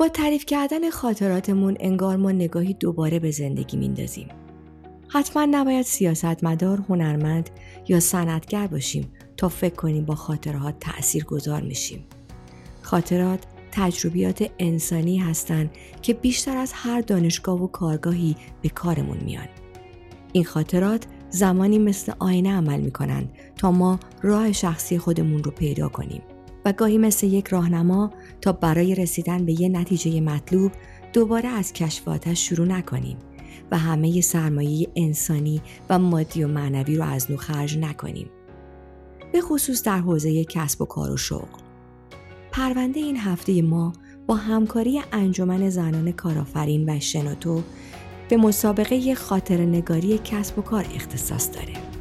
با تعریف کردن خاطراتمون انگار ما نگاهی دوباره به زندگی میندازیم. حتما نباید سیاستمدار، هنرمند یا صنعتگر باشیم تا فکر کنیم با خاطرات تأثیر گذار میشیم. خاطرات تجربیات انسانی هستند که بیشتر از هر دانشگاه و کارگاهی به کارمون میان. این خاطرات زمانی مثل آینه عمل می کنند تا ما راه شخصی خودمون رو پیدا کنیم و گاهی مثل یک راهنما تا برای رسیدن به یه نتیجه مطلوب دوباره از کشفاتش شروع نکنیم و همه سرمایه انسانی و مادی و معنوی رو از نو خرج نکنیم. به خصوص در حوزه کسب و کار و شغل. پرونده این هفته ما با همکاری انجمن زنان کارآفرین و شنوتو به مسابقه خاطر نگاری کسب و کار اختصاص داره.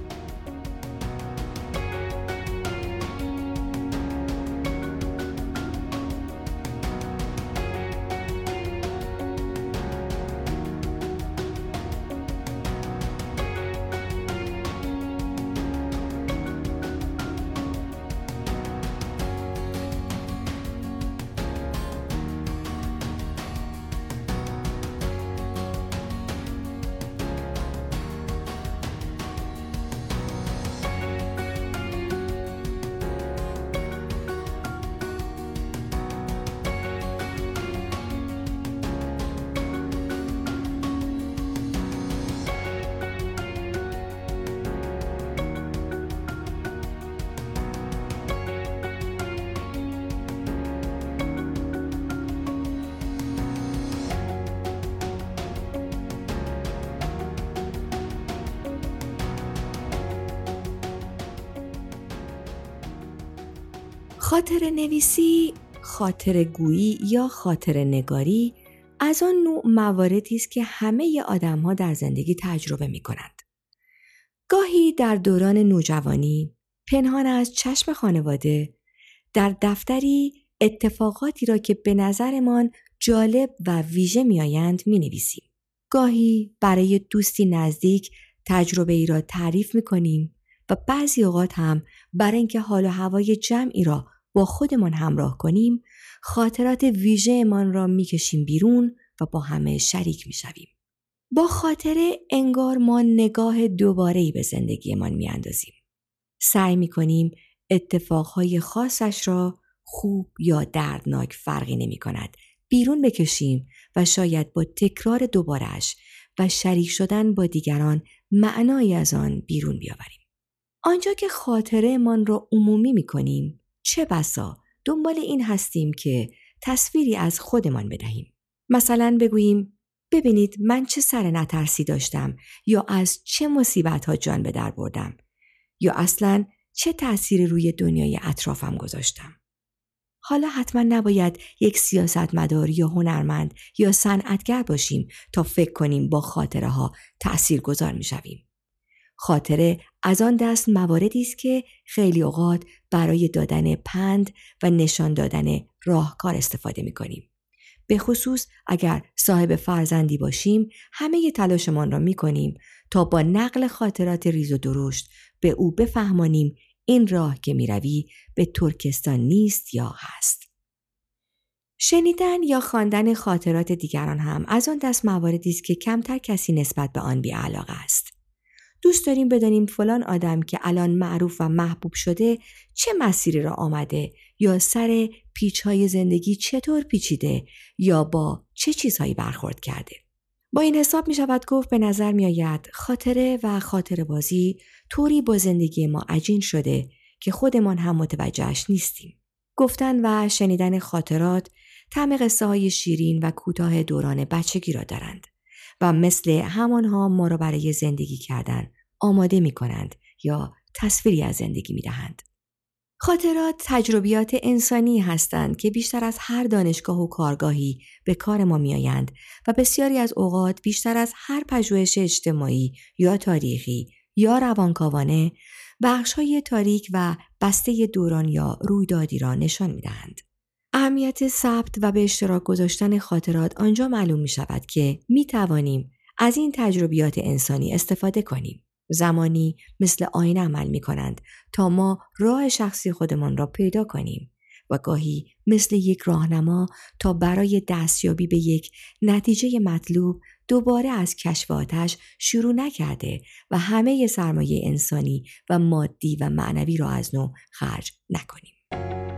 خاطر نویسی، خاطر گویی یا خاطر نگاری از آن نوع مواردی است که همه آدم ها در زندگی تجربه می کنند. گاهی در دوران نوجوانی، پنهان از چشم خانواده، در دفتری اتفاقاتی را که به نظرمان جالب و ویژه می آیند می نویسیم. گاهی برای دوستی نزدیک تجربه ای را تعریف می کنیم و بعضی اوقات هم برای اینکه حال و هوای جمعی را با خودمان همراه کنیم خاطرات ویژهمان را می‌کشیم بیرون و با همه شریک می‌شویم. با خاطره انگار ما نگاه دوباره به زندگیمان میاندازیم. سعی می‌کنیم اتفاقهای خاصش را خوب یا دردناک فرقی نمی کند. بیرون بکشیم و شاید با تکرار دوبارش و شریک شدن با دیگران معنایی از آن بیرون بیاوریم. آنجا که خاطره من را عمومی می کنیم چه بسا دنبال این هستیم که تصویری از خودمان بدهیم. مثلا بگوییم ببینید من چه سر نترسی داشتم یا از چه مصیبت ها جان به در بردم یا اصلا چه تأثیری روی دنیای اطرافم گذاشتم. حالا حتما نباید یک سیاستمدار یا هنرمند یا صنعتگر باشیم تا فکر کنیم با خاطره ها تأثیر گذار می شویم. خاطره از آن دست مواردی است که خیلی اوقات برای دادن پند و نشان دادن راهکار استفاده می کنیم. به خصوص اگر صاحب فرزندی باشیم همه تلاشمان را می کنیم تا با نقل خاطرات ریز و درشت به او بفهمانیم این راه که می روی به ترکستان نیست یا هست. شنیدن یا خواندن خاطرات دیگران هم از آن دست مواردی است که کمتر کسی نسبت به آن بیعلاقه است. دوست داریم بدانیم فلان آدم که الان معروف و محبوب شده چه مسیری را آمده یا سر پیچ های زندگی چطور پیچیده یا با چه چیزهایی برخورد کرده. با این حساب می شود گفت به نظر می آید خاطره و خاطر بازی طوری با زندگی ما عجین شده که خودمان هم متوجهش نیستیم. گفتن و شنیدن خاطرات طعم قصه های شیرین و کوتاه دوران بچگی را دارند. و مثل همانها ما را برای زندگی کردن آماده می کنند یا تصویری از زندگی می دهند. خاطرات تجربیات انسانی هستند که بیشتر از هر دانشگاه و کارگاهی به کار ما میآیند و بسیاری از اوقات بیشتر از هر پژوهش اجتماعی یا تاریخی یا روانکاوانه های تاریک و بسته دوران یا رویدادی را نشان می دهند. اهمیت ثبت و به اشتراک گذاشتن خاطرات آنجا معلوم می شود که می توانیم از این تجربیات انسانی استفاده کنیم. زمانی مثل آینه عمل می کنند تا ما راه شخصی خودمان را پیدا کنیم و گاهی مثل یک راهنما تا برای دستیابی به یک نتیجه مطلوب دوباره از کشف آتش شروع نکرده و همه سرمایه انسانی و مادی و معنوی را از نو خرج نکنیم.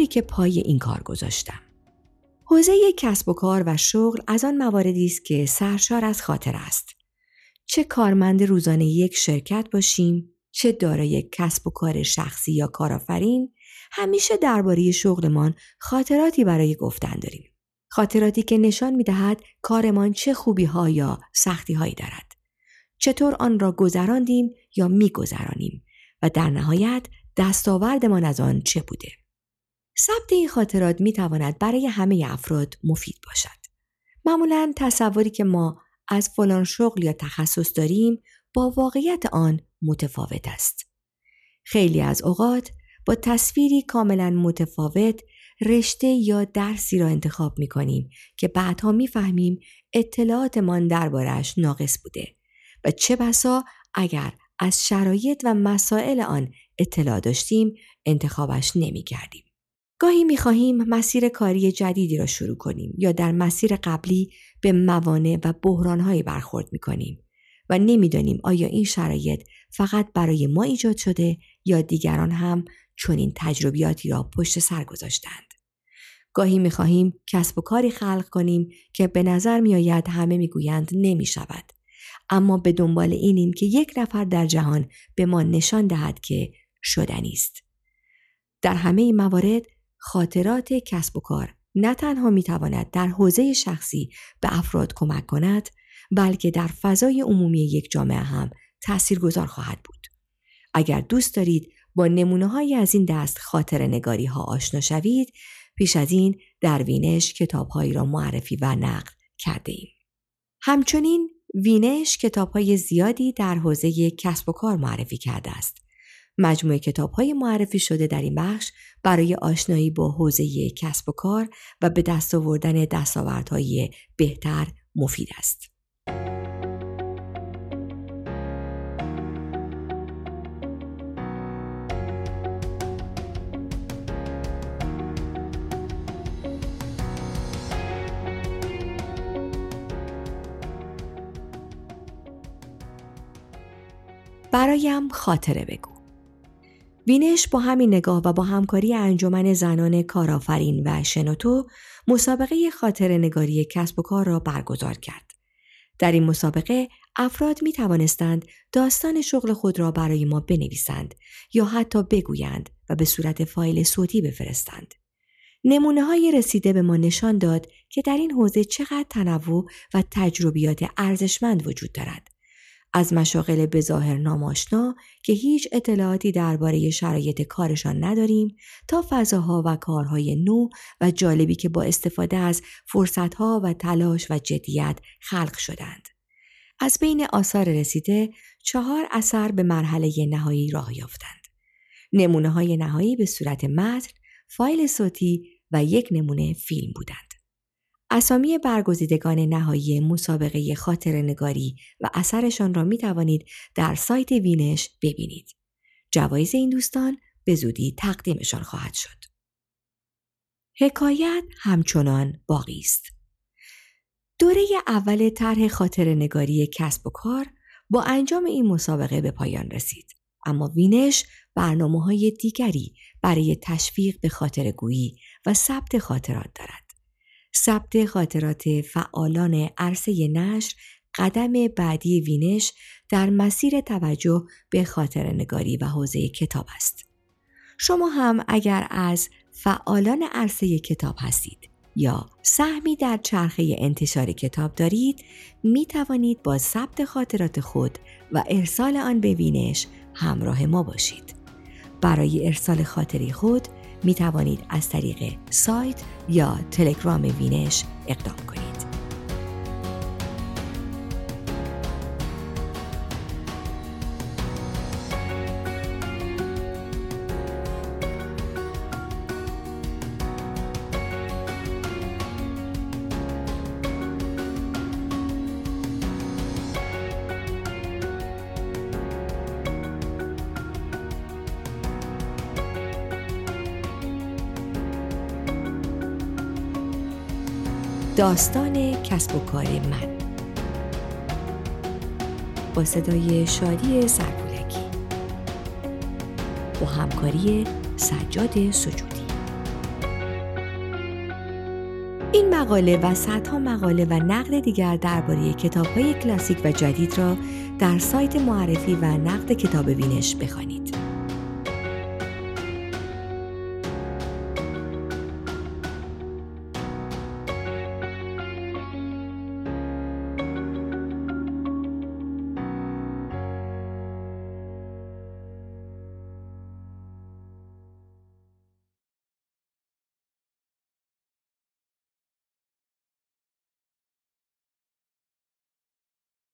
عمری که پای این کار گذاشتم. حوزه کسب و کار و شغل از آن مواردی است که سرشار از خاطر است. چه کارمند روزانه یک شرکت باشیم، چه دارای کسب و کار شخصی یا کارآفرین، همیشه درباره شغلمان خاطراتی برای گفتن داریم. خاطراتی که نشان می دهد کارمان چه خوبی ها یا سختی هایی دارد. چطور آن را گذراندیم یا می گذرانیم و در نهایت دستاوردمان از آن چه بوده. ثبت این خاطرات می تواند برای همه افراد مفید باشد. معمولا تصوری که ما از فلان شغل یا تخصص داریم با واقعیت آن متفاوت است. خیلی از اوقات با تصویری کاملا متفاوت رشته یا درسی را انتخاب می کنیم که بعدها می فهمیم اطلاعاتمان دربارش ناقص بوده و چه بسا اگر از شرایط و مسائل آن اطلاع داشتیم انتخابش نمی کردیم. گاهی می خواهیم مسیر کاری جدیدی را شروع کنیم یا در مسیر قبلی به موانع و بحرانهایی برخورد می کنیم و نمی‌دانیم آیا این شرایط فقط برای ما ایجاد شده یا دیگران هم چنین تجربیاتی را پشت سر گذاشتند. گاهی می خواهیم کسب و کاری خلق کنیم که به نظر می آید همه می گویند نمی شود. اما به دنبال اینیم که یک نفر در جهان به ما نشان دهد که شدنی است. در همه این موارد خاطرات کسب و کار نه تنها می تواند در حوزه شخصی به افراد کمک کند بلکه در فضای عمومی یک جامعه هم گذار خواهد بود. اگر دوست دارید با نمونه های از این دست خاطر نگاری ها آشنا شوید پیش از این در وینش کتابهایی را معرفی و نقل کرده ایم. همچنین وینش کتاب های زیادی در حوزه کسب و کار معرفی کرده است مجموعه کتاب های معرفی شده در این بخش برای آشنایی با حوزه کسب و کار و به دست آوردن دستاوردهای بهتر مفید است. برایم خاطره بگو. وینش با همین نگاه و با همکاری انجمن زنان کارآفرین و شنوتو مسابقه خاطر نگاری کسب و کار را برگزار کرد. در این مسابقه افراد می توانستند داستان شغل خود را برای ما بنویسند یا حتی بگویند و به صورت فایل صوتی بفرستند. نمونه های رسیده به ما نشان داد که در این حوزه چقدر تنوع و تجربیات ارزشمند وجود دارد از مشاغل به ظاهر ناماشنا که هیچ اطلاعاتی درباره شرایط کارشان نداریم تا فضاها و کارهای نو و جالبی که با استفاده از فرصتها و تلاش و جدیت خلق شدند. از بین آثار رسیده چهار اثر به مرحله نهایی راه یافتند. نمونه های نهایی به صورت متن، فایل صوتی و یک نمونه فیلم بودند. اسامی برگزیدگان نهایی مسابقه خاطر نگاری و اثرشان را می توانید در سایت وینش ببینید. جوایز این دوستان به زودی تقدیمشان خواهد شد. حکایت همچنان باقی است. دوره اول طرح خاطر نگاری کسب و کار با انجام این مسابقه به پایان رسید. اما وینش برنامه های دیگری برای تشویق به خاطرگویی و ثبت خاطرات دارد. ثبت خاطرات فعالان عرصه نشر قدم بعدی وینش در مسیر توجه به خاطر نگاری و حوزه کتاب است. شما هم اگر از فعالان عرصه کتاب هستید یا سهمی در چرخه انتشار کتاب دارید می توانید با ثبت خاطرات خود و ارسال آن به وینش همراه ما باشید. برای ارسال خاطری خود می توانید از طریق سایت یا تلگرام وینش اقدام کنید. داستان کسب و کار من. با صدای شادی سرپولکی. با همکاری سجاد سجودی. این مقاله و صدها مقاله و نقد دیگر درباره کتاب‌های کلاسیک و جدید را در سایت معرفی و نقد کتاب بینش بخوانید.